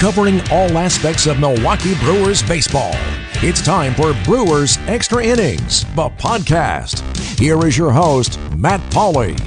covering all aspects of Milwaukee Brewers baseball. It's time for Brewers Extra Innings, the podcast. Here is your host, Matt Pauley.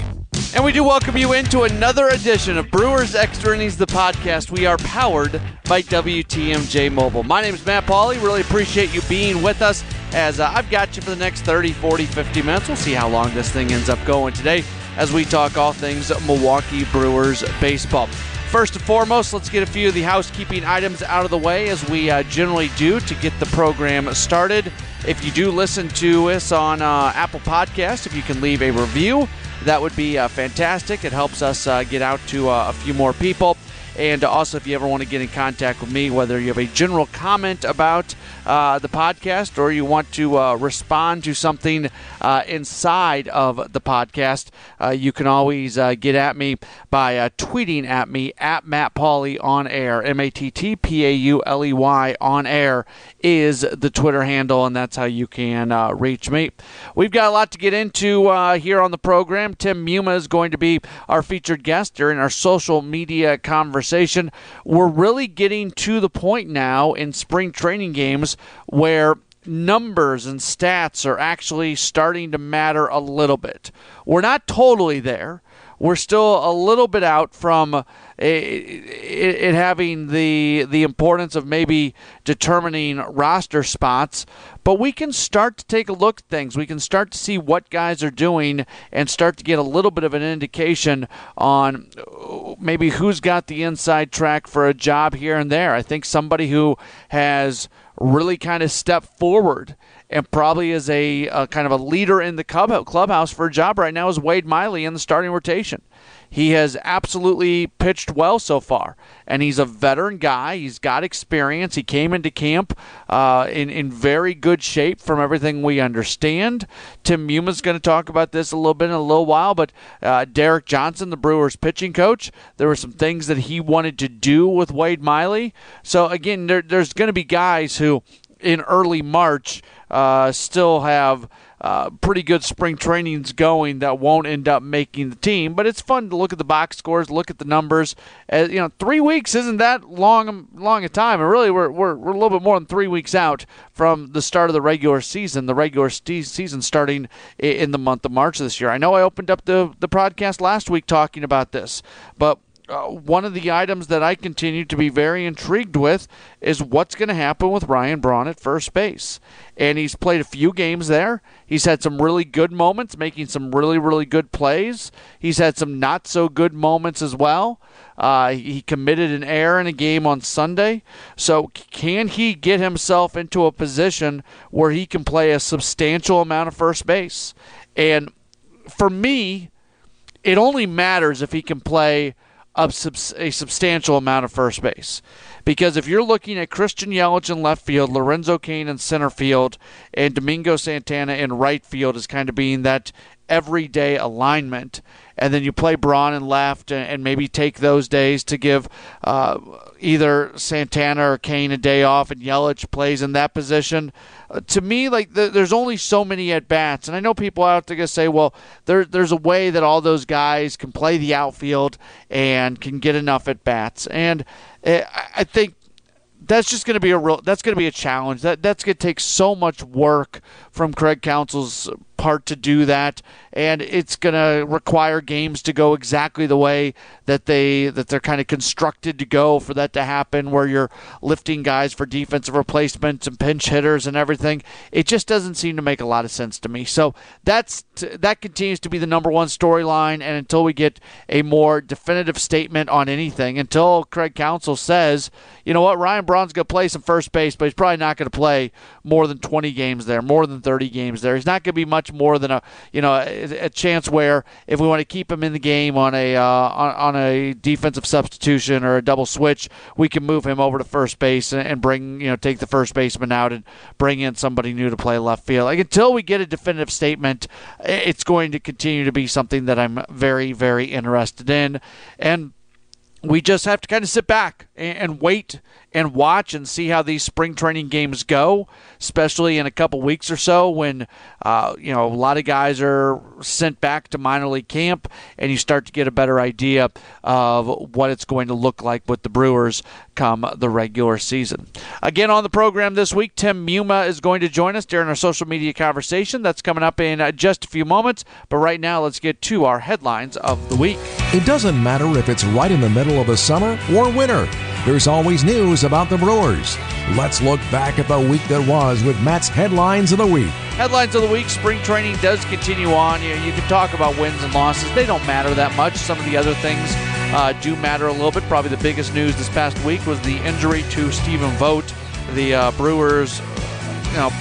And we do welcome you into another edition of Brewers Extra Innings, the podcast. We are powered by WTMJ Mobile. My name is Matt Pauley. Really appreciate you being with us as uh, I've got you for the next 30, 40, 50 minutes. We'll see how long this thing ends up going today as we talk all things Milwaukee Brewers baseball. First and foremost, let's get a few of the housekeeping items out of the way as we uh, generally do to get the program started. If you do listen to us on uh, Apple Podcast, if you can leave a review, that would be uh, fantastic. It helps us uh, get out to uh, a few more people. And also, if you ever want to get in contact with me, whether you have a general comment about uh, the podcast or you want to uh, respond to something uh, inside of the podcast, uh, you can always uh, get at me by uh, tweeting at me at Matt Pauley on air. M A T T P A U L E Y on air is the Twitter handle, and that's how you can reach me. We've got a lot to get into here on the program. Tim Muma is going to be our featured guest during our social media conversation conversation. We're really getting to the point now in spring training games where numbers and stats are actually starting to matter a little bit. We're not totally there. We're still a little bit out from uh, it, it, having the the importance of maybe determining roster spots, but we can start to take a look at things. We can start to see what guys are doing and start to get a little bit of an indication on uh, maybe who's got the inside track for a job here and there. I think somebody who has really kind of stepped forward and probably is a, a, kind of a leader in the clubhouse for a job right now is Wade Miley in the starting rotation. He has absolutely pitched well so far, and he's a veteran guy. He's got experience. He came into camp uh, in in very good shape from everything we understand. Tim Muma's going to talk about this a little bit in a little while, but uh, Derek Johnson, the Brewers pitching coach, there were some things that he wanted to do with Wade Miley. So again, there, there's going to be guys who in early March uh, still have uh, pretty good spring trainings going that won't end up making the team. But it's fun to look at the box scores, look at the numbers. Uh, you know, three weeks isn't that long long a time, and really we're, we're we're a little bit more than three weeks out from the start of the regular season. The regular st- season starting in the month of March this year. I know I opened up the the podcast last week talking about this, but uh, one of the items that I continue to be very intrigued with is what's going to happen with Ryan Braun at first base. And he's played a few games there. He's had some really good moments, making some really, really good plays. He's had some not so good moments as well. Uh, he committed an error in a game on Sunday. So, can he get himself into a position where he can play a substantial amount of first base? And for me, it only matters if he can play a, a substantial amount of first base. Because if you're looking at Christian Yelich in left field, Lorenzo Cain in center field, and Domingo Santana in right field as kind of being that everyday alignment, and then you play Braun and left and maybe take those days to give uh, either Santana or Cain a day off and Yelich plays in that position. Uh, to me, like the, there's only so many at bats, and I know people out there say, well, there, there's a way that all those guys can play the outfield and can get enough at bats, and uh, I think that's just going to be a real that's going to be a challenge. That that's going to take so much work from Craig Counsell's part to do that, and it's going to require games to go exactly the way that they that they're kind of constructed to go for that to happen, where you're lifting guys for defensive replacements and pinch hitters and everything. It just doesn't seem to make a lot of sense to me. So that's that continues to be the number one storyline, and until we get a more definitive statement on anything, until Craig Counsell says, you know what, Ryan Braun's going to play some first base, but he's probably not going to play more than 20 games there, more than 30 games there. He's not going to be much more than a you know a, a, chance where if we want to keep him in the game on a uh, on, on, a defensive substitution or a double switch, we can move him over to first base and, and bring you know take the first baseman out and bring in somebody new to play left field. Like until we get a definitive statement, it's going to continue to be something that I'm very very interested in and we just have to kind of sit back and, wait and watch and see how these spring training games go, especially in a couple weeks or so when uh, you know a lot of guys are sent back to minor league camp, and you start to get a better idea of what it's going to look like with the Brewers come the regular season. Again, on the program this week, Tim Muma is going to join us during our social media conversation. That's coming up in uh, just a few moments. But right now, let's get to our headlines of the week. It doesn't matter if it's right in the middle of the summer or winter. There's always news about the Brewers. Let's look back at the week that was with Matt's headlines of the week. Headlines of the week spring training does continue on. You, you can talk about wins and losses, they don't matter that much. Some of the other things uh, do matter a little bit. Probably the biggest news this past week was the injury to Stephen Vogt. The uh, Brewers, you know,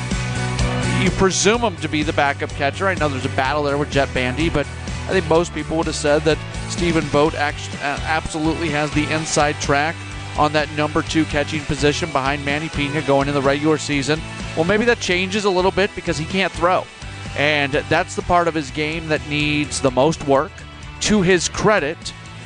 you presume him to be the backup catcher. I know there's a battle there with Jett Bandy, but I think most people would have said that Stephen Vogt actually, uh, absolutely has the inside track on that number two catching position behind Manny Pena going in the regular season. Well, maybe that changes a little bit because he can't throw. And that's the part of his game that needs the most work. To his credit,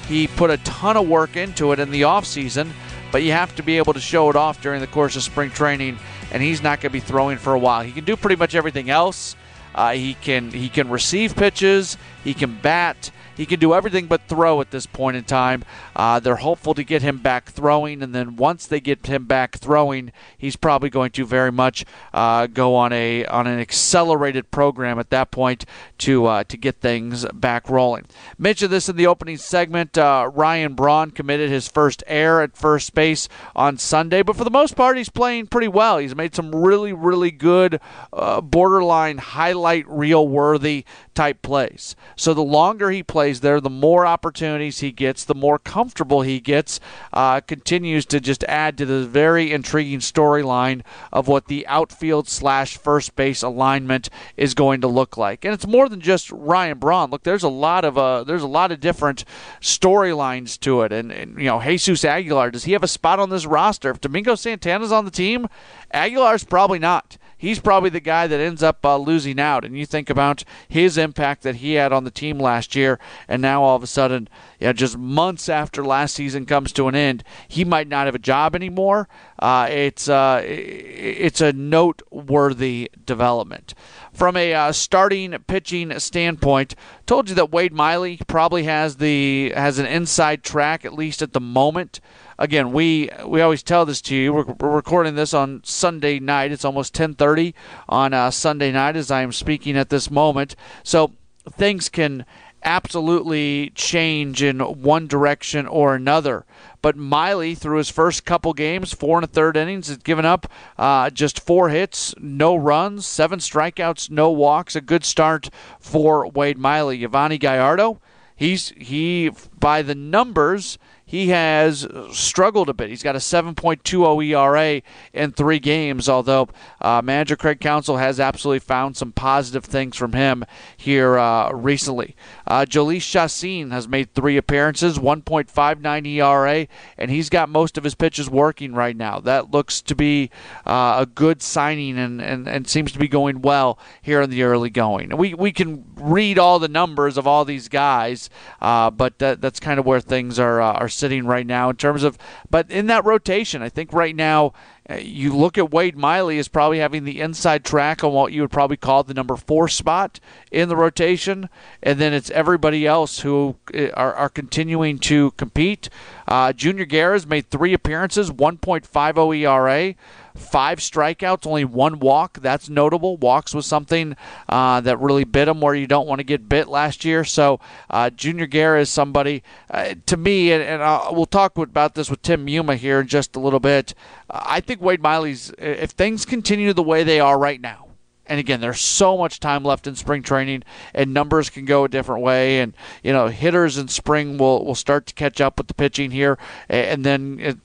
he put a ton of work into it in the offseason, but you have to be able to show it off during the course of spring training, and he's not going to be throwing for a while. He can do pretty much everything else. Uh, he can he can receive pitches, he can bat, he can do everything but throw at this point in time. Uh, they're hopeful to get him back throwing, and then once they get him back throwing, he's probably going to very much uh, go on a on an accelerated program at that point to uh, to get things back rolling. Mentioned this in the opening segment. Uh, Ryan Braun committed his first error at first base on Sunday, but for the most part, he's playing pretty well. He's made some really really good uh, borderline highlight reel worthy type plays. So the longer he plays there, the more opportunities he gets, the more comfortable he gets. Uh, continues to just add to the very intriguing storyline of what the outfield slash first base alignment is going to look like. And it's more than just Ryan Braun. Look, there's a lot of uh, there's a lot of different storylines to it. And, and you know, Jesus Aguilar, does he have a spot on this roster? If Domingo Santana's on the team, Aguilar's probably not he's probably the guy that ends up uh, losing out. And you think about his impact that he had on the team last year, and now all of a sudden, you know, just months after last season comes to an end, he might not have a job anymore. Uh, it's uh, it's a noteworthy development. From a uh, starting pitching standpoint, told you that Wade Miley probably has the has an inside track at least at the moment again, we we always tell this to you. We're, we're recording this on Sunday night. It's almost 10:30 on uh, Sunday night as I am speaking at this moment. So things can absolutely change in one direction or another. But Miley, through his first couple games, four and a third innings, has given up uh, just four hits, no runs, seven strikeouts, no walks. A good start for Wade Miley. Yovani Gallardo, he's he by the numbers he has struggled a bit. He's got a 7.20 ERA in three games, although uh, manager Craig Counsell has absolutely found some positive things from him here uh, recently. Uh, Jhoulys Chacin has made three appearances, 1.59 ERA, and he's got most of his pitches working right now. That looks to be uh, a good signing and, and, and seems to be going well here in the early going. We, we can read all the numbers of all these guys, uh, but that, that's kind of where things are, uh, are sitting right now in terms of. But in that rotation, I think right now uh, you look at Wade Miley as probably having the inside track on what you would probably call the number four spot in the rotation, and then it's everybody else who uh, are, are continuing to compete. Uh, Junior Guerra's made three appearances, 1.50 ERA five strikeouts, only one walk. That's notable. Walks was something uh, that really bit him where you don't want to get bit last year. So uh, Junior Guerra is somebody, uh, to me, and, and uh, we'll talk about this with Tim Muma here in just a little bit. I think Wade Miley's, if things continue the way they are right now, and again, there's so much time left in spring training, and numbers can go a different way. And you know, hitters in spring will will start to catch up with the pitching here, and then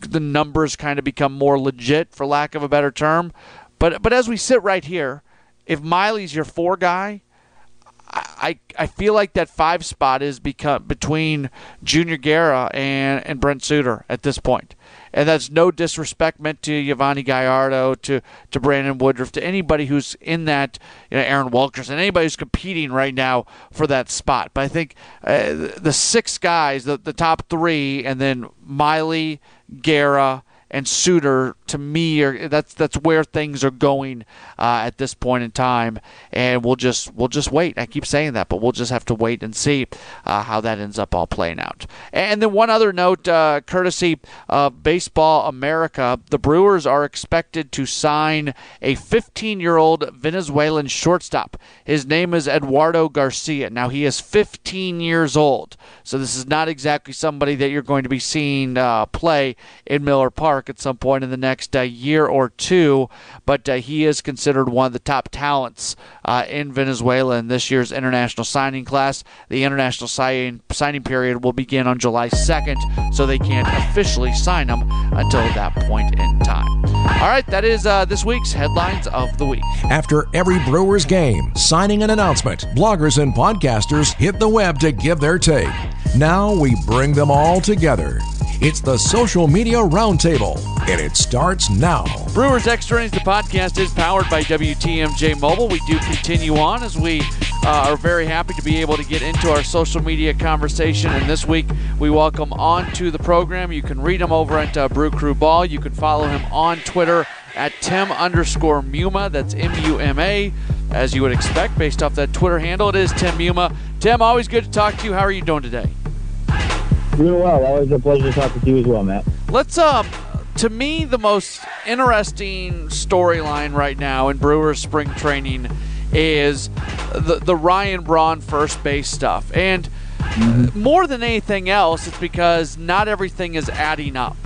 the numbers kind of become more legit, for lack of a better term. But but as we sit right here, if Miley's your four guy, I, I feel like that five spot is become between Junior Guerra and, and Brent Suter at this point. And that's no disrespect meant to Yovani Gallardo, to, to Brandon Woodruff, to anybody who's in that, you know, Aaron Wilkerson, anybody who's competing right now for that spot. But I think uh, the six guys, the, the top three, and then Miley, Guerra, and Suter to me are that's that's where things are going uh, at this point in time, and we'll just we'll just wait. I keep saying that, but we'll just have to wait and see uh, how that ends up all playing out. And then one other note, uh, courtesy of Baseball America, the Brewers are expected to sign a 15-year-old Venezuelan shortstop. His name is Eduardo Garcia. Now he is 15 years old, so this is not exactly somebody that you're going to be seeing uh, play in Miller Park at some point in the next uh, year or two, but uh, he is considered one of the top talents uh, in Venezuela in this year's international signing class. The international signing, signing period will begin on July 2nd, so they can't officially sign him until that point in time. All right, that is uh, this week's headlines of the week. After every Brewers game, signing an announcement, bloggers and podcasters hit the web to give their take. Now we bring them all together. It's the Social Media Roundtable, and it starts now. Brewers Extra Innings, the podcast, is powered by WTMJ Mobile. We do continue on as we uh, are very happy to be able to get into our social media conversation. And this week, we welcome on to the program. You can read him over at uh, Brew Crew Ball. You can follow him on Twitter at Tim underscore Muma. That's M U M A. As you would expect, based off that Twitter handle, it is Tim Muma. Tim, always good to talk to you. How are you doing today? Doing well. Always a pleasure talking to you as well, Matt. Let's um to me the most interesting storyline right now in Brewers spring training is the the Ryan Braun first base stuff. And mm-hmm. more than anything else, it's because not everything is adding up.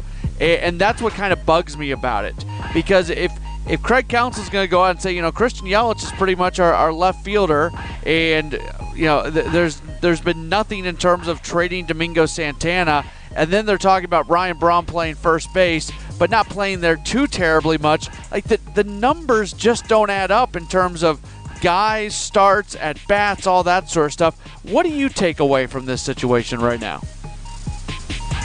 And that's what kind of bugs me about it. Because if if Craig Counsell's going to go out and say, you know, Christian Yelich is pretty much our, our left fielder, and you know, th- there's there's been nothing in terms of trading Domingo Santana, and then they're talking about Ryan Braun playing first base, but not playing there too terribly much. Like the the numbers just don't add up in terms of guys, starts, at bats, all that sort of stuff. What do you take away from this situation right now?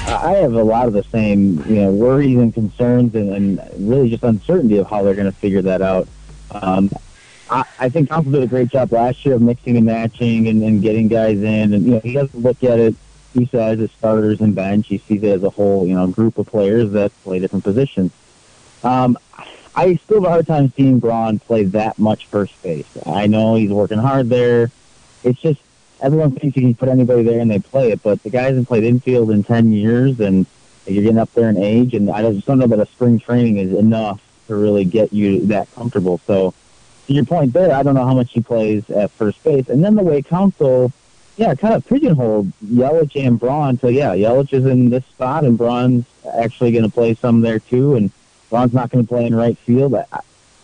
I have a lot of the same, you know, worries and concerns, and, and really just uncertainty of how they're going to figure that out. Um, I, I think Counsell did a great job last year of mixing and matching and, and getting guys in, and you know, he doesn't look at it. He says as starters and bench. He sees it as a whole, you know, group of players that play different positions. Um, I still have a hard time seeing Braun play that much first base. I know he's working hard there. It's just everyone thinks you can put anybody there and they play it, but the guy hasn't played infield in 10 years and you're getting up there in age, and I just don't know that a spring training is enough to really get you that comfortable. So, your point there, I don't know how much he plays at first base. And then the way Counsell, yeah, kind of pigeonholed Yelich and Braun. So, yeah, Yelich is in this spot, and Braun's actually going to play some there too, and Braun's not going to play in right field. I,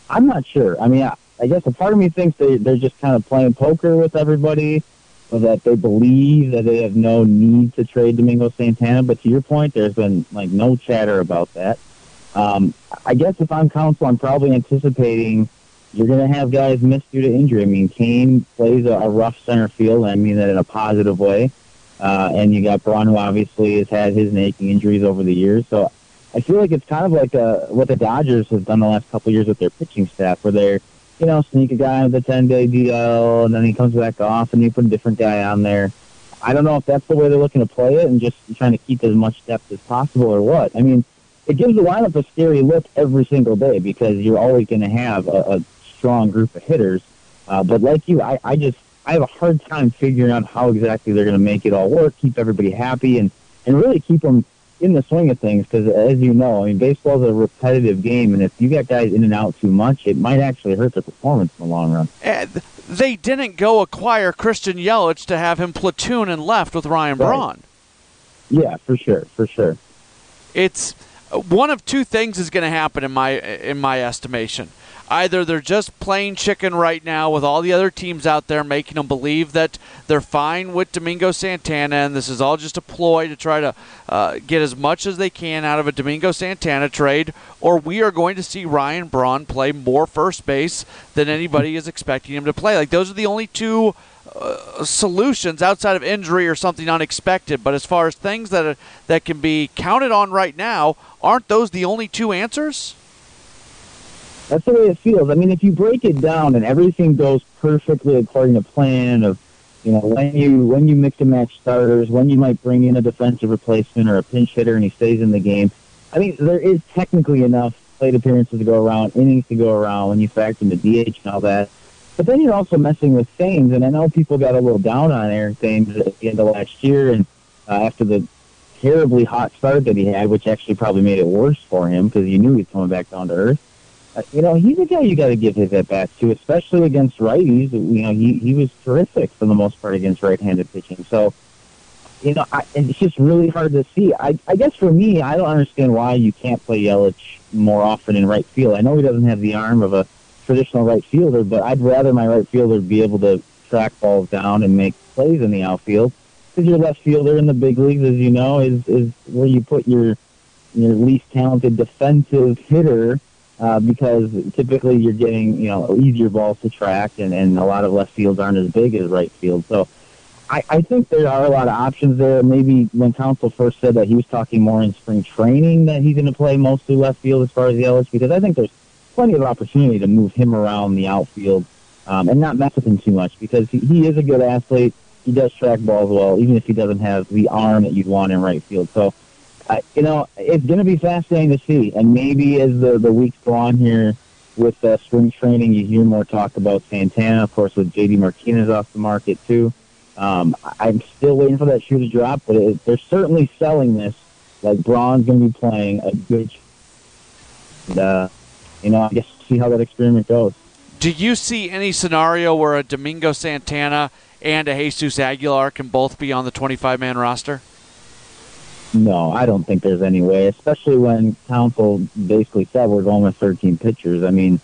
I'm not sure. I mean, I, I guess a part of me thinks they, they're just kind of playing poker with everybody or that they believe that they have no need to trade Domingo Santana. But to your point, there's been like no chatter about that. Um, I guess if I'm Counsell, I'm probably anticipating you're going to have guys miss due to injury. I mean, Cain plays a, a rough center field. I mean that in a positive way. Uh, and you got Braun, who obviously has had his aching injuries over the years. So I feel like it's kind of like a, what the Dodgers have done the last couple of years with their pitching staff, where they're you know, sneak a guy with a 10 day DL, and then he comes back off, and you put a different guy on there. I don't know if that's the way they're looking to play it and just trying to keep as much depth as possible or what. I mean, it gives the lineup a scary look every single day because you're always going to have a, a strong group of hitters. Uh, but like you, I, I just I have a hard time figuring out how exactly they're going to make it all work, keep everybody happy, and and really keep them in the swing of things because, as you know, I mean, baseball is a repetitive game, and if you get guys in and out too much, it might actually hurt their performance in the long run. And they didn't go acquire Christian Yelich to have him platoon and left with Ryan right. Braun. Yeah, for sure, for sure. It's one of two things is going to happen in my in my estimation. Either they're just playing chicken right now with all the other teams out there, making them believe that they're fine with Domingo Santana, and this is all just a ploy to try to uh, get as much as they can out of a Domingo Santana trade, or we are going to see Ryan Braun play more first base than anybody is expecting him to play. Like those are the only two. Uh, solutions outside of injury or something unexpected. But as far as things that are, that can be counted on right now, aren't those the only two answers? That's the way it feels. I mean, if you break it down and everything goes perfectly according to plan of, you know, when you when you mix and match starters, when you might bring in a defensive replacement or a pinch hitter and he stays in the game, I mean, there is technically enough plate appearances to go around, innings to go around when you factor in the DH and all that. But then you're also messing with Thames, and I know people got a little down on Aaron Thames at the end of last year, and uh, after the terribly hot start that he had, which actually probably made it worse for him because you knew he was coming back down to earth. You know, he's a guy you got to give his at bats to, especially against righties. You know, he he was terrific for the most part against right-handed pitching. So, you know, I, it's just really hard to see. I I guess for me, I don't understand why you can't play Yelich more often in right field. I know he doesn't have the arm of a traditional right fielder, but I'd rather my right fielder be able to track balls down and make plays in the outfield. Because your left fielder in the big leagues, as you know, is is where you put your your least talented defensive hitter. Uh, because typically you're getting you know easier balls to track, and, and a lot of left fields aren't as big as right field. So I, I think there are a lot of options there. Maybe when Counsell first said that he was talking more in spring training that he's going to play mostly left field as far as Yelich, because I think there's plenty of opportunity to move him around the outfield um, and not mess with him too much because he, he is a good athlete. He does track balls well, even if he doesn't have the arm that you'd want in right field. So, uh, you know, it's going to be fascinating to see. And maybe as the, the weeks go on here with uh, spring training, you hear more talk about Santana, of course, with J.D. Martinez off the market, too. Um, I'm still waiting for that shoe to drop, but it, they're certainly selling this like Braun's going to be playing a good. And, uh, you know, I guess see how that experiment goes. Do you see any scenario where a Domingo Santana and a Jesus Aguilar can both be on the 25 man roster? No, I don't think there's any way, especially when Counsell basically said we're going with 13 pitchers. I mean,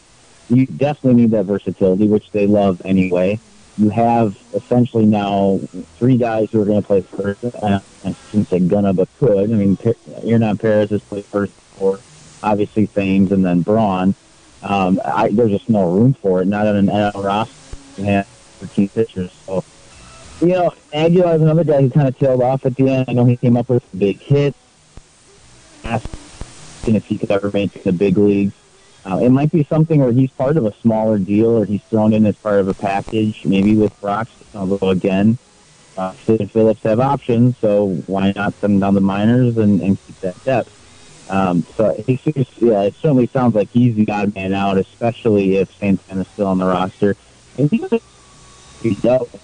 you definitely need that versatility, which they love anyway. You have essentially now three guys who are going to play first. I shouldn't say gonna, but could. I mean, Hernan Perez has played first before obviously Thames and then Braun. Um, I, there's just no room for it. Not on an NL roster. You have 13 pitchers. So, you know, Aguilar is another guy who kind of tailed off at the end. I know he came up with a big hit. Asking if he could ever make the big leagues. Uh, it might be something where he's part of a smaller deal or he's thrown in as part of a package, maybe with Brox. Although, again, uh, Sid and Phillips have options, so why not send them down the minors and, and keep that depth? Um, so he, yeah, it certainly sounds like he's the odd man out, especially if Santana's still on the roster. And he's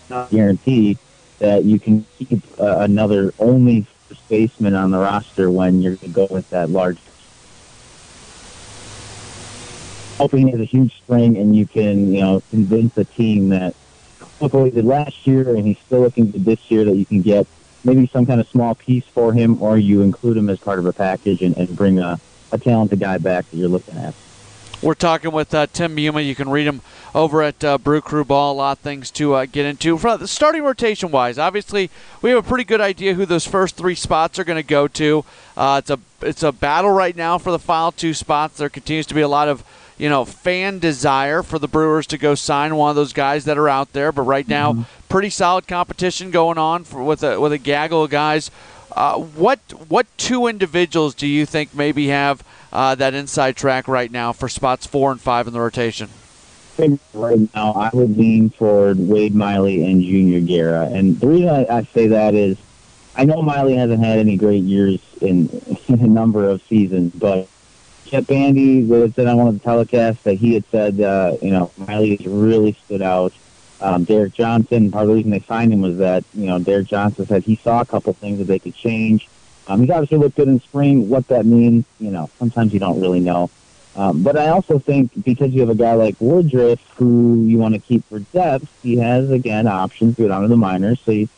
not guaranteed that you can keep uh, another only first baseman on the roster when you're going to go with that large. Hoping has a huge spring and you can, you know, convince a team that look what he did last year and he's still looking good this year that you can get maybe some kind of small piece for him, or you include him as part of a package and, and bring a, a talented guy back that you're looking at. We're talking with uh, Tim Muma. You can read him over at uh, Brew Crew Ball. A lot of things to uh, get into. For the starting rotation wise, obviously we have a pretty good idea who those first three spots are going to go to. Uh, it's a it's a battle right now for the final two spots. There continues to be a lot of you know, fan desire for the Brewers to go sign one of those guys that are out there. But right now, mm-hmm. pretty solid competition going on for, with a with a gaggle of guys. Uh, what what two individuals do you think maybe have uh, that inside track right now for spots four and five in the rotation? Right now, I would lean toward Wade Miley and Junior Guerra, and the reason I, I say that is, I know Miley hasn't had any great years in, in a number of seasons, but Jett Bandy said on one of the telecasts that he had said, uh, you know, Miley has really stood out. Um, Derek Johnson, part of the reason they signed him was that, you know, Derek Johnson said he saw a couple things that they could change. Um, he's obviously looked good in spring. What that means, you know, sometimes you don't really know. Um, but I also think because you have a guy like Woodruff who you want to keep for depth, he has, again, options to go down to the minors. So you,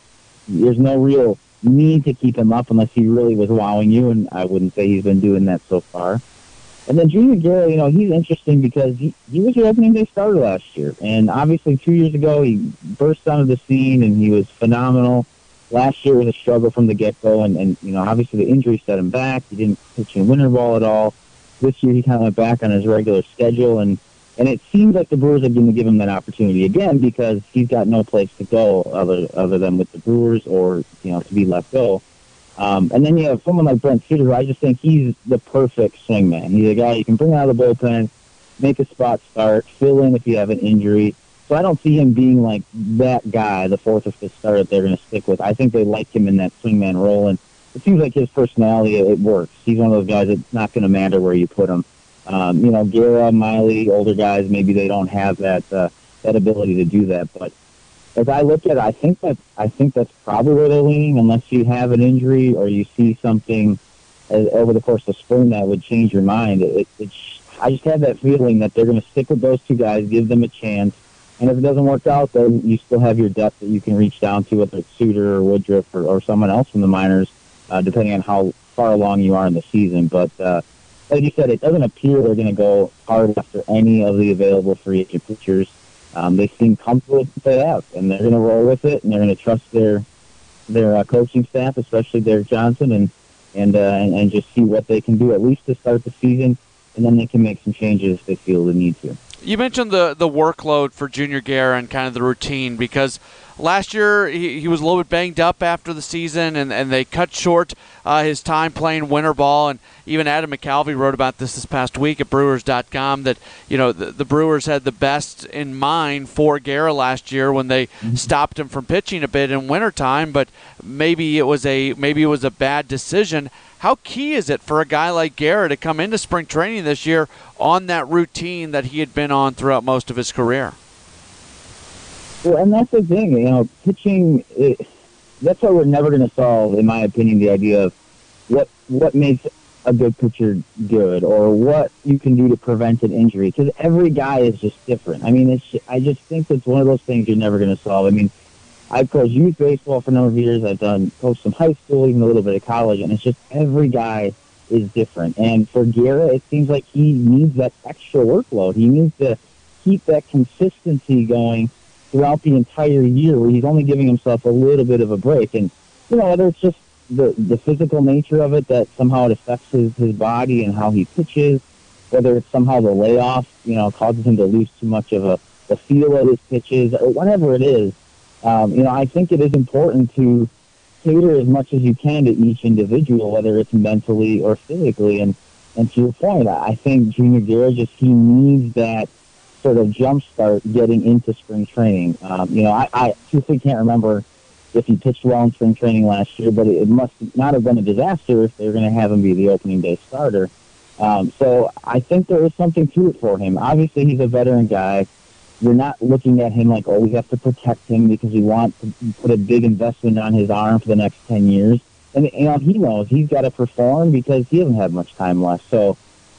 there's no real need to keep him up unless he really was wowing you, and I wouldn't say he's been doing that so far. And then Junior Guerra, you know, he's interesting because he, he was your opening day starter last year. And obviously, two years ago, he burst onto the scene and he was phenomenal. Last year was a struggle from the get go. And, and, you know, obviously the injury set him back. He didn't pitch in winter ball at all. This year, he kind of went back on his regular schedule. And, and it seems like the Brewers are going to give him that opportunity again because he's got no place to go other, other than with the Brewers or, you know, to be let go. Um, and then you have someone like Brent Suter, I just think he's the perfect swingman. He's a guy you can bring out of the bullpen, make a spot start, fill in if you have an injury. So I don't see him being like that guy, the fourth or fifth starter that they're going to stick with. I think they like him in that swingman role. And it seems like his personality it works. He's one of those guys that's not going to matter where you put him. Um, you know, Guerra, Miley, older guys, maybe they don't have that uh, that ability to do that. But as I look at it, I think that I think that's probably where they're leaning, unless you have an injury or you see something as, over the course of spring that would change your mind. It, it, I just have that feeling that they're going to stick with those two guys, give them a chance, and if it doesn't work out, then you still have your depth that you can reach down to, whether it's Suter or Woodruff or, or someone else from the minors, uh, depending on how far along you are in the season. But uh, like you said, it doesn't appear they're going to go hard after any of the available free agent pitchers. Um, they seem comfortable with what they have, and they're going to roll with it, and they're going to trust their their uh, coaching staff, especially Derek Johnson, and and, uh, and and just see what they can do at least to start the season, and then they can make some changes if they feel the need to. You mentioned the the workload for Junior Guerra and kind of the routine because last year he, he was a little bit banged up after the season, and, and they cut short uh, his time playing winter ball. And even Adam McCalvy wrote about this this past week at Brewers.com that you know the, the Brewers had the best in mind for Guerra last year when they mm-hmm. stopped him from pitching a bit in wintertime, but maybe it was a maybe it was a bad decision. How key is it for a guy like Guerra to come into spring training this year on that routine that he had been on throughout most of his career? Well, and that's the thing, you know, pitching. It, that's why we're never going to solve, in my opinion, the idea of what what makes a good pitcher good or what you can do to prevent an injury because every guy is just different. I mean, it's I just think it's one of those things you're never going to solve. I mean, I've coached youth baseball for a number of years. I've done coached some high school, even a little bit of college, and it's just every guy is different. And for Guerra, it seems like he needs that extra workload. He needs to keep that consistency going throughout the entire year, where he's only giving himself a little bit of a break. And you know, whether it's just the the physical nature of it that somehow it affects his his body and how he pitches, whether it's somehow the layoff, you know, causes him to lose too much of a the feel of his pitches, or whatever it is um, you know, I think it is important to cater as much as you can to each individual, whether it's mentally or physically. And and to your point, I think Junior Guerra just he needs that sort of jump start getting into spring training. Um, you know, I, I truthfully can't remember if he pitched well in spring training last year, but it must not have been a disaster if they were going to have him be the opening day starter. Um, so I think there is something to it for him. Obviously, he's a veteran guy you're not looking at him like, oh, we have to protect him because we want to put a big investment on his arm for the next 10 years. And, you know, he knows he's got to perform because he doesn't have much time left. So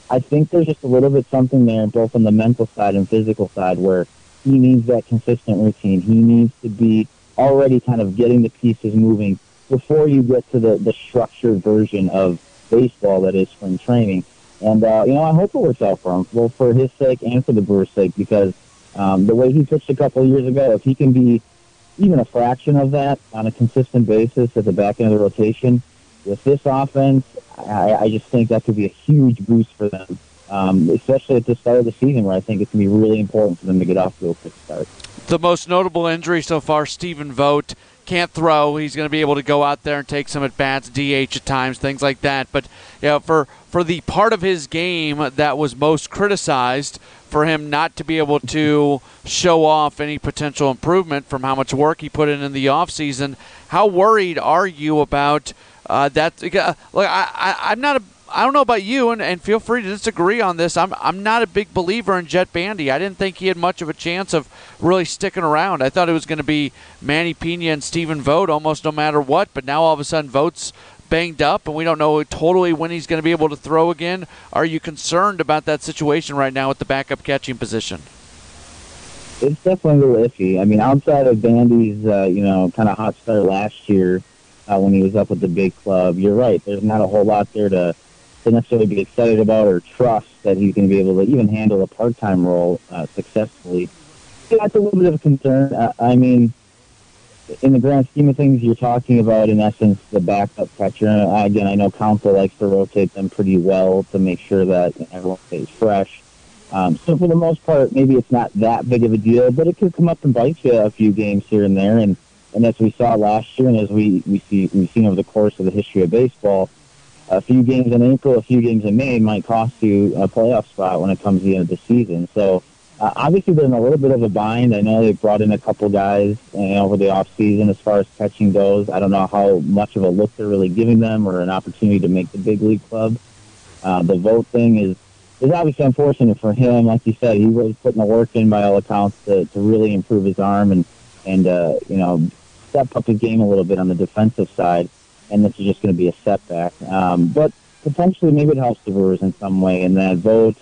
I think there's just a little bit something there, both on the mental side and physical side, where he needs that consistent routine. He needs to be already kind of getting the pieces moving before you get to the, the structured version of baseball that is spring training. And, uh, you know, I hope it works out for him, both for his sake and for the Brewers' sake, because – um, the way he pitched a couple of years ago, if he can be even a fraction of that on a consistent basis at the back end of the rotation, with this offense, I, I just think that could be a huge boost for them, um, especially at the start of the season where I think it's going to be really important for them to get off to a quick start. The most notable injury so far, Stephen Vogt can't throw. He's going to be able to go out there and take some at bats, DH at times, things like that. But you know, for for the part of his game that was most criticized, for him not to be able to show off any potential improvement from how much work he put in in the offseason, how worried are you about uh, that? Uh, like I, I, I'm not a I don't know about you, and, and feel free to disagree on this. I'm I'm not a big believer in Jett Bandy. I didn't think he had much of a chance of really sticking around. I thought it was going to be Manny Piña and Stephen Vogt almost no matter what. But now all of a sudden Vogt's banged up, and we don't know totally when he's going to be able to throw again. Are you concerned about that situation right now with the backup catching position? It's definitely a little iffy. I mean, outside of Bandy's, uh, you know, kind of hot start last year uh, when he was up with the big club, you're right. There's not a whole lot there to to necessarily be excited about or trust that he's going to be able to even handle a part-time role uh, successfully. Yeah, that's a little bit of a concern. Uh, I mean, in the grand scheme of things, you're talking about, in essence, the backup catcher. Again, I know Counsell likes to rotate them pretty well to make sure that everyone stays fresh. Um, so for the most part, maybe it's not that big of a deal, but it could come up and bite you a few games here and there. And, and as we saw last year, and as we, we see we've seen over the course of the history of baseball, a few games in April, a few games in May might cost you a playoff spot when it comes to the end of the season. So Uh, obviously, they're in a little bit of a bind. I know they brought in a couple guys you know, over the off season as far as catching goes. I don't know how much of a look they're really giving them or an opportunity to make the big league club. Uh, the Vogt thing is is obviously unfortunate for him. Like you said, he was putting the work in by all accounts to, to really improve his arm and and uh, you know step up his game a little bit on the defensive side. And this is just going to be a setback. Um, but potentially, maybe it helps the Brewers in some way. And that Vogt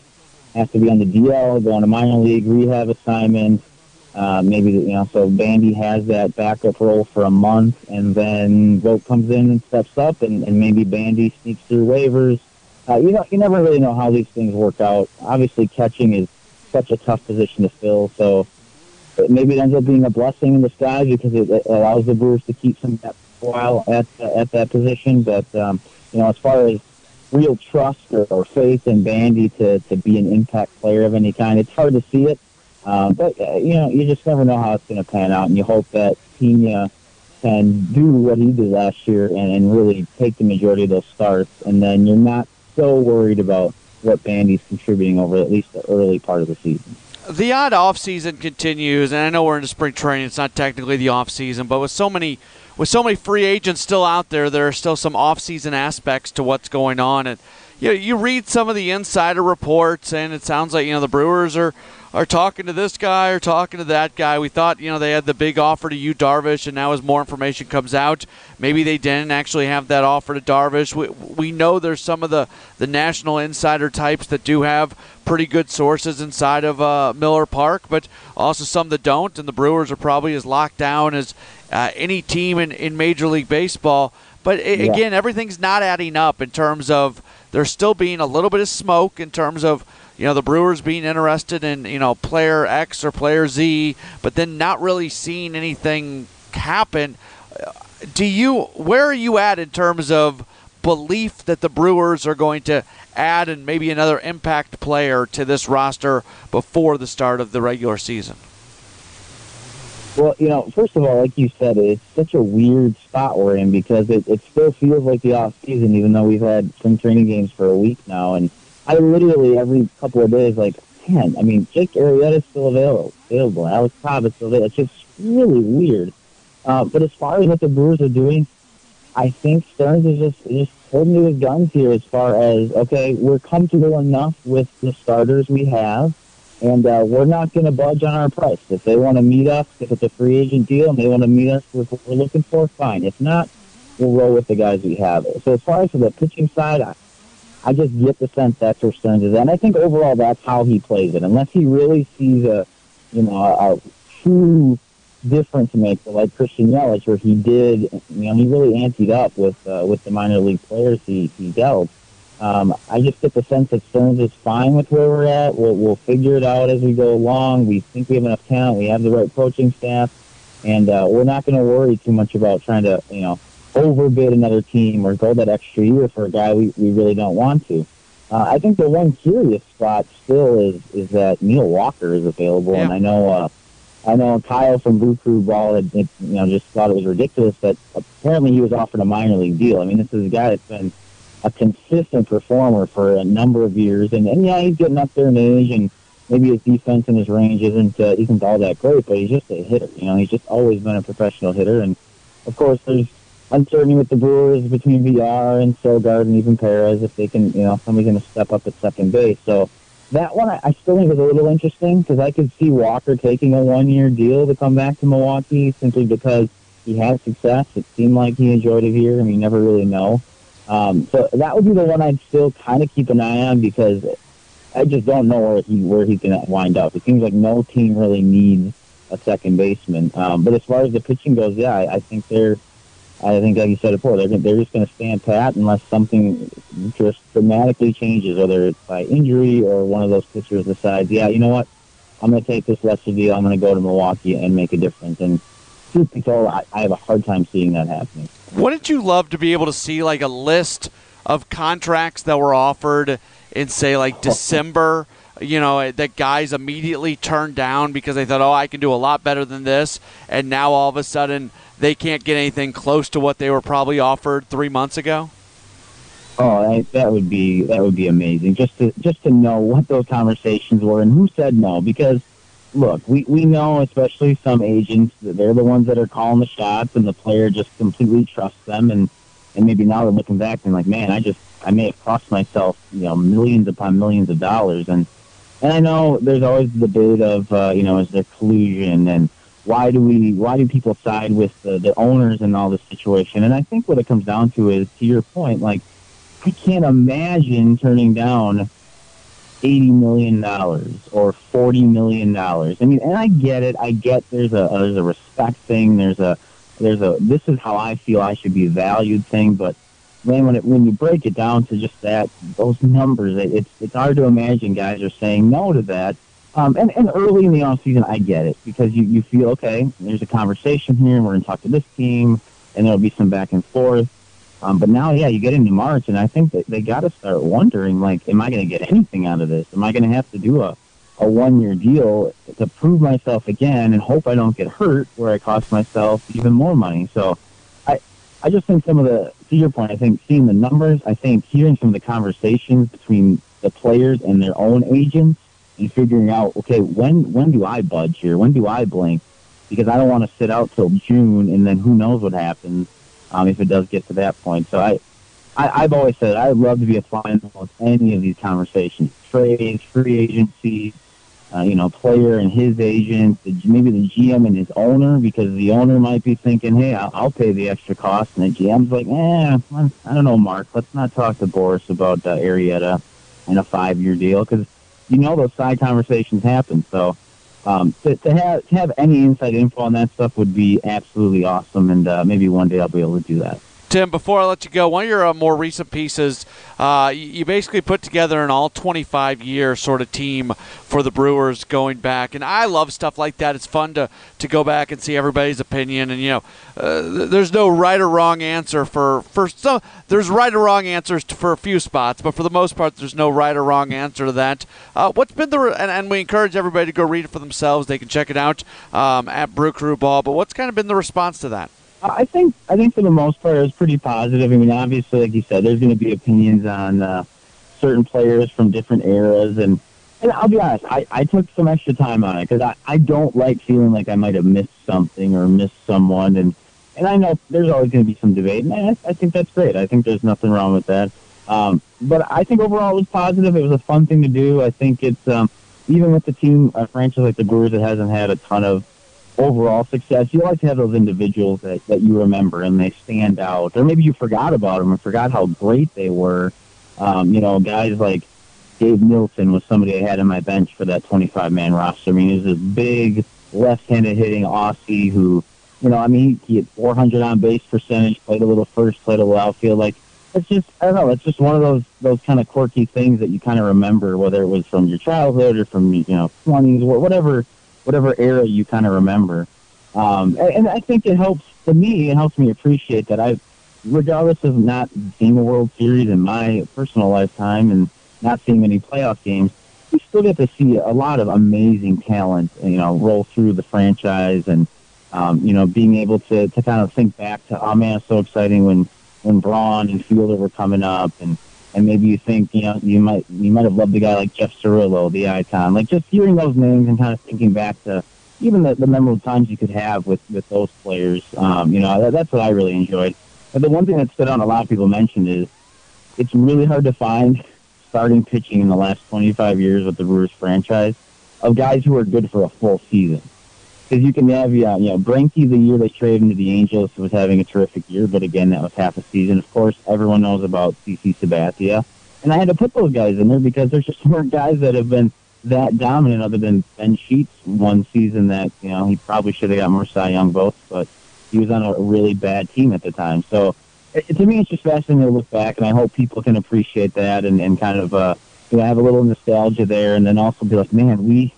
has to be on the DL, go on a minor league rehab assignment. Uh, maybe you know, so Bandy has that backup role for a month, and then Vogt comes in and steps up, and, and maybe Bandy sneaks through waivers. Uh, you know, you never really know how these things work out. Obviously, catching is such a tough position to fill, so maybe it ends up being a blessing in disguise because it, it allows the Brewers to keep some depth while at at that position. But um, you know, as far as real trust or, or faith in Bandy to, to be an impact player of any kind. It's hard to see it, um, but uh, you know you just never know how it's going to pan out, and you hope that Pena can do what he did last year and, and really take the majority of those starts, and then you're not so worried about what Bandy's contributing over at least the early part of the season the odd off season continues, and I know we're into spring training. It's not technically the off season, but with so many with so many free agents still out there, there are still some off-season aspects to what's going on. And you know, you read some of the insider reports, and it sounds like you know the Brewers are are talking to this guy or talking to that guy. We thought, you know, they had the big offer to Yu Darvish, and now as more information comes out, maybe they didn't actually have that offer to Darvish. We, we know there's some of the, the national insider types that do have pretty good sources inside of uh, Miller Park, but also some that don't, and the Brewers are probably as locked down as uh, any team in, in Major League Baseball. But it, yeah. again, everything's not adding up in terms of there's still being a little bit of smoke in terms of you know the Brewers being interested in you know player X or player Z, but then not really seeing anything happen. Do you where are you at in terms of belief that the Brewers are going to add and maybe another impact player to this roster before the start of the regular season? Well, you know, first of all, like you said, it's such a weird spot we're in because it, it still feels like the off season, even though we've had spring training games for a week now, and I literally every couple of days, like, man, I mean, Jake Arrieta is still available, available. Alex Cobb is still available. It's just really weird. Uh, but as far as what the Brewers are doing, I think Stearns is just just holding to his guns here as far as okay, we're comfortable enough with the starters we have, and uh, we're not going to budge on our price. If they want to meet us, if it's a free agent deal and they want to meet us with what we're looking for, fine. If not, we'll roll with the guys we have. So as far as for the pitching side, I, I just get the sense that's where Stearns is. And I think overall that's how he plays it. Unless he really sees a, you know, a, a true difference maker like Christian Yelich, where he did, you know, he really anteed up with uh, with the minor league players he, he dealt. Um, I just get the sense that Stearns is fine with where we're at. We'll, we'll figure it out as we go along. We think we have enough talent. We have the right coaching staff. And uh, we're not going to worry too much about trying to, you know, overbid another team or go that extra year for a guy we, we really don't want to. Uh, I think the one curious spot still is is that Neil Walker is available, yeah. and I know uh, I know Kyle from Brew Crew Ball had, you know just thought it was ridiculous that apparently he was offered a minor league deal. I mean, this is a guy that's been a consistent performer for a number of years, and, and yeah, he's getting up there in age, and maybe his defense and his range isn't uh, isn't all that great, but he's just a hitter. You know, he's just always been a professional hitter, and of course, there's uncertainty with the Brewers between Villar and Sogard and even Perez if they can, you know, somebody's going to step up at second base. So that one I, I still think is a little interesting because I could see Walker taking a one-year deal to come back to Milwaukee simply because he had success. It seemed like he enjoyed it here. Mean, you never really know. Um, so that would be the one I'd still kind of keep an eye on because I just don't know where he where he's going to wind up. It seems like no team really needs a second baseman. Um, but as far as the pitching goes, yeah, I, I think they're I think, like you said before, they're they're just going to stand pat unless something just dramatically changes, whether it's by injury or one of those pitchers decides, yeah, you know what, I'm going to take this lesser deal. I'm going to go to Milwaukee and make a difference. And truth be told, I, I have a hard time seeing that happening. Wouldn't you love to be able to see like a list of contracts that were offered in say like December? you know, that guys immediately turned down because they thought, oh, I can do a lot better than this. And now all of a sudden they can't get anything close to what they were probably offered three months ago? Oh, that would be that would be amazing. Just to just to know what those conversations were and who said no. Because look, we we know, especially some agents, that they're the ones that are calling the shots, and the player just completely trusts them. And and maybe now they're looking back and like, man, I just I may have cost myself you know millions upon millions of dollars. And and I know there's always the debate of uh, you know is there collusion and why do we why do people side with the, the owners in all this situation? And I think what it comes down to is to your point, like I can't imagine turning down eighty million dollars or forty million dollars. I mean, and I get it. I get there's a there's a respect thing. There's a there's a this is how I feel I should be valued thing. But man, when it when you break it down to just that those numbers, it, it's it's hard to imagine guys are saying no to that. Um, and, and early in the off season, I get it because you, you feel okay. There's a conversation here, and we're going to talk to this team, and there'll be some back and forth. Um, but now, yeah, you get into March, and I think that they got to start wondering, like, am I going to get anything out of this? Am I going to have to do a, a one year deal to prove myself again and hope I don't get hurt where I cost myself even more money? So I, I just think some of the, to your point, I think seeing the numbers, I think hearing some of the conversations between the players and their own agents and figuring out, okay, when when do I budge here? When do I blink? Because I don't want to sit out till June, and then who knows what happens um, if it does get to that point. So I, I I've always said I'd love to be a fly with any of these conversations, trades, free agency, uh, you know, player and his agent, maybe the GM and his owner, because the owner might be thinking, hey, I'll, I'll pay the extra cost, and the GM's like, eh, I don't know, Mark, let's not talk to Boras about uh, Arrieta and a five-year deal because you know those side conversations happen. So um, to, to have to have any inside info on that stuff would be absolutely awesome, and uh, maybe one day I'll be able to do that. Tim, before I let you go, one of your uh, more recent pieces, uh, you basically put together an all 25 year sort of team for the Brewers going back. And I love stuff like that. It's fun to, to go back and see everybody's opinion. And, you know, uh, there's no right or wrong answer for, for some, there's right or wrong answers to, for a few spots, but for the most part, there's no right or wrong answer to that. Uh, what's been the, and, and, we encourage everybody to go read it for themselves. They can check it out um, at Brew Crew Ball. But what's kind of been the response to that? I think I think for the most part it was pretty positive. I mean, obviously, like you said, there's going to be opinions on uh, certain players from different eras, and and I'll be honest, I, I took some extra time on it because I, I don't like feeling like I might have missed something or missed someone, and and I know there's always going to be some debate, and I, I think that's great. I think there's nothing wrong with that. Um, but I think overall it was positive. It was a fun thing to do. I think it's um, even with the team, a franchise like the Brewers that hasn't had a ton of overall success, you like to have those individuals that, that you remember and they stand out. Or maybe you forgot about them and forgot how great they were. Um, you know, guys like Dave Nilsson was somebody I had on my bench for that 25 man roster. I mean, he's this big left handed hitting Aussie who, you know, I mean, he, he had 400 on base percentage, played a little first, played a little outfield. Like, it's just, I don't know, it's just one of those, those kind of quirky things that you kind of remember, whether it was from your childhood or from, you know, 20s, or whatever whatever era you kind of remember. Um, and, and I think it helps for me. It helps me appreciate that I, regardless of not seeing a World Series in my personal lifetime and not seeing many playoff games, we still get to see a lot of amazing talent. You know, roll through the franchise and um, you know being able to to kind of think back to oh man, it's so exciting when when Braun and Fielder were coming up and and maybe you think you know you might you might have loved a guy like Jeff Cirillo, the icon. Like just hearing those names and kind of thinking back to even the, the memorable times you could have with with those players. Um, you know that, that's what I really enjoyed. But the one thing that stood out, a lot of people mentioned, is it's really hard to find starting pitching in the last 25 years with the Brewers franchise of guys who are good for a full season because you can have yeah, you know Greinke the year they traded into the Angels was having a terrific year, but again that was half a season. Of course, everyone knows about CC Sabathia, and I had to put those guys in there because there's just more guys that have been that dominant other than Ben Sheets one season that you know he probably should have got more Cy Young votes, but he was on a really bad team at the time. So it, to me, it's just fascinating to look back, and I hope people can appreciate that and, and kind of uh, you know have a little nostalgia there, and then also be like, man, we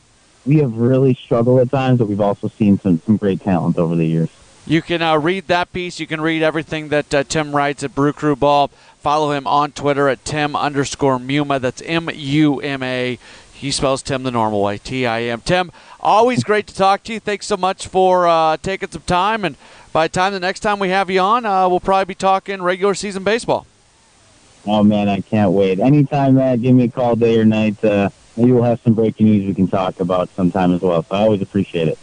we have really struggled at times, but we've also seen some, some great talent over the years. You can uh, read that piece. You can read everything that uh, Tim writes at Brew Crew Ball. Follow him on Twitter at Tim underscore Muma. That's M U M A. He spells Tim the normal way, T I M. Tim, always great to talk to you. Thanks so much for uh, taking some time. And by the time the next time we have you on, uh, we'll probably be talking regular season baseball. Oh man, I can't wait. Anytime, Matt, give me a call day or night. Maybe we'll have some breaking news we can talk about sometime as well. So I always appreciate it.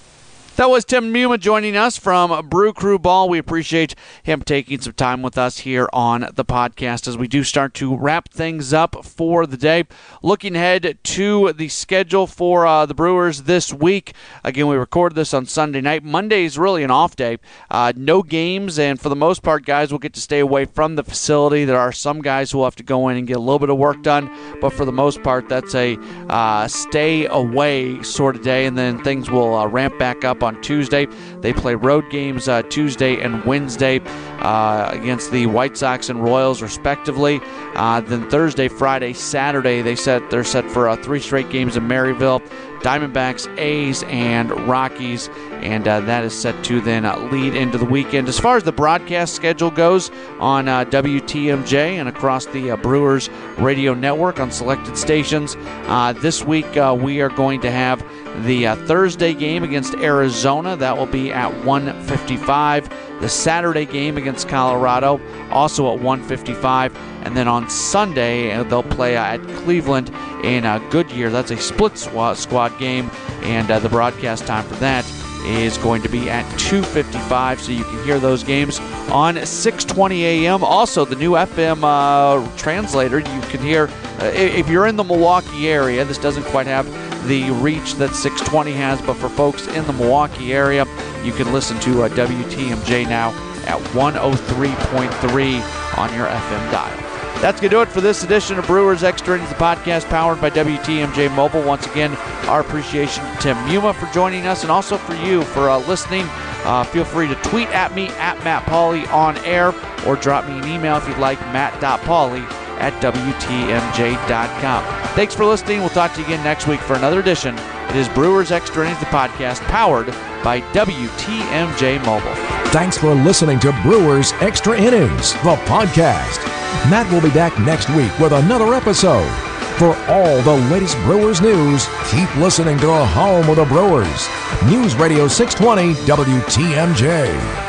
That was Tim Muma joining us from Brew Crew Ball. We appreciate him taking some time with us here on the podcast as we do start to wrap things up for the day. Looking ahead to the schedule for uh, the Brewers this week. Again, we recorded this on Sunday night. Monday is really an off day. Uh, no games, and for the most part, guys will get to stay away from the facility. There are some guys who will have to go in and get a little bit of work done, but for the most part, that's a uh, stay away sort of day, and then things will uh, ramp back up on Tuesday. They play road games uh, Tuesday and Wednesday uh, against the White Sox and Royals, respectively. Uh, then Thursday, Friday, Saturday, they set they're set for uh, three straight games in Maryvale. Diamondbacks, A's, and Rockies, and uh, that is set to then uh, lead into the weekend. As far as the broadcast schedule goes on uh, WTMJ and across the uh, Brewers radio network on selected stations, uh, this week uh, we are going to have the Thursday game against Arizona. That will be at 1:55. The Saturday game against Colorado, also at 1:55, And then on Sunday, they'll play at Cleveland in Goodyear. That's a split squad game, and the broadcast time for that is going to be at 2:55, so you can hear those games on 6:20 a.m. Also, the new FM uh, translator you can hear uh, if you're in the Milwaukee area. This doesn't quite have the reach that 620 has, but for folks in the Milwaukee area, you can listen to uh, WTMJ now at 103.3 on your FM dial. That's going to do it for this edition of Brewers Extra Innings, the podcast powered by WTMJ Mobile. Once again, our appreciation to Tim Muma for joining us and also for you for uh, listening. Uh, feel free to tweet at me at Matt Pauley on air or drop me an email if you'd like, matt.pauley at WTMJ.com. Thanks for listening. We'll talk to you again next week for another edition. It is Brewers Extra Innings, the podcast powered by WTMJ Mobile. Thanks for listening to Brewers Extra Innings, the podcast. Matt will be back next week with another episode. For all the latest Brewers news, keep listening to the home of the Brewers. News Radio 620 WTMJ.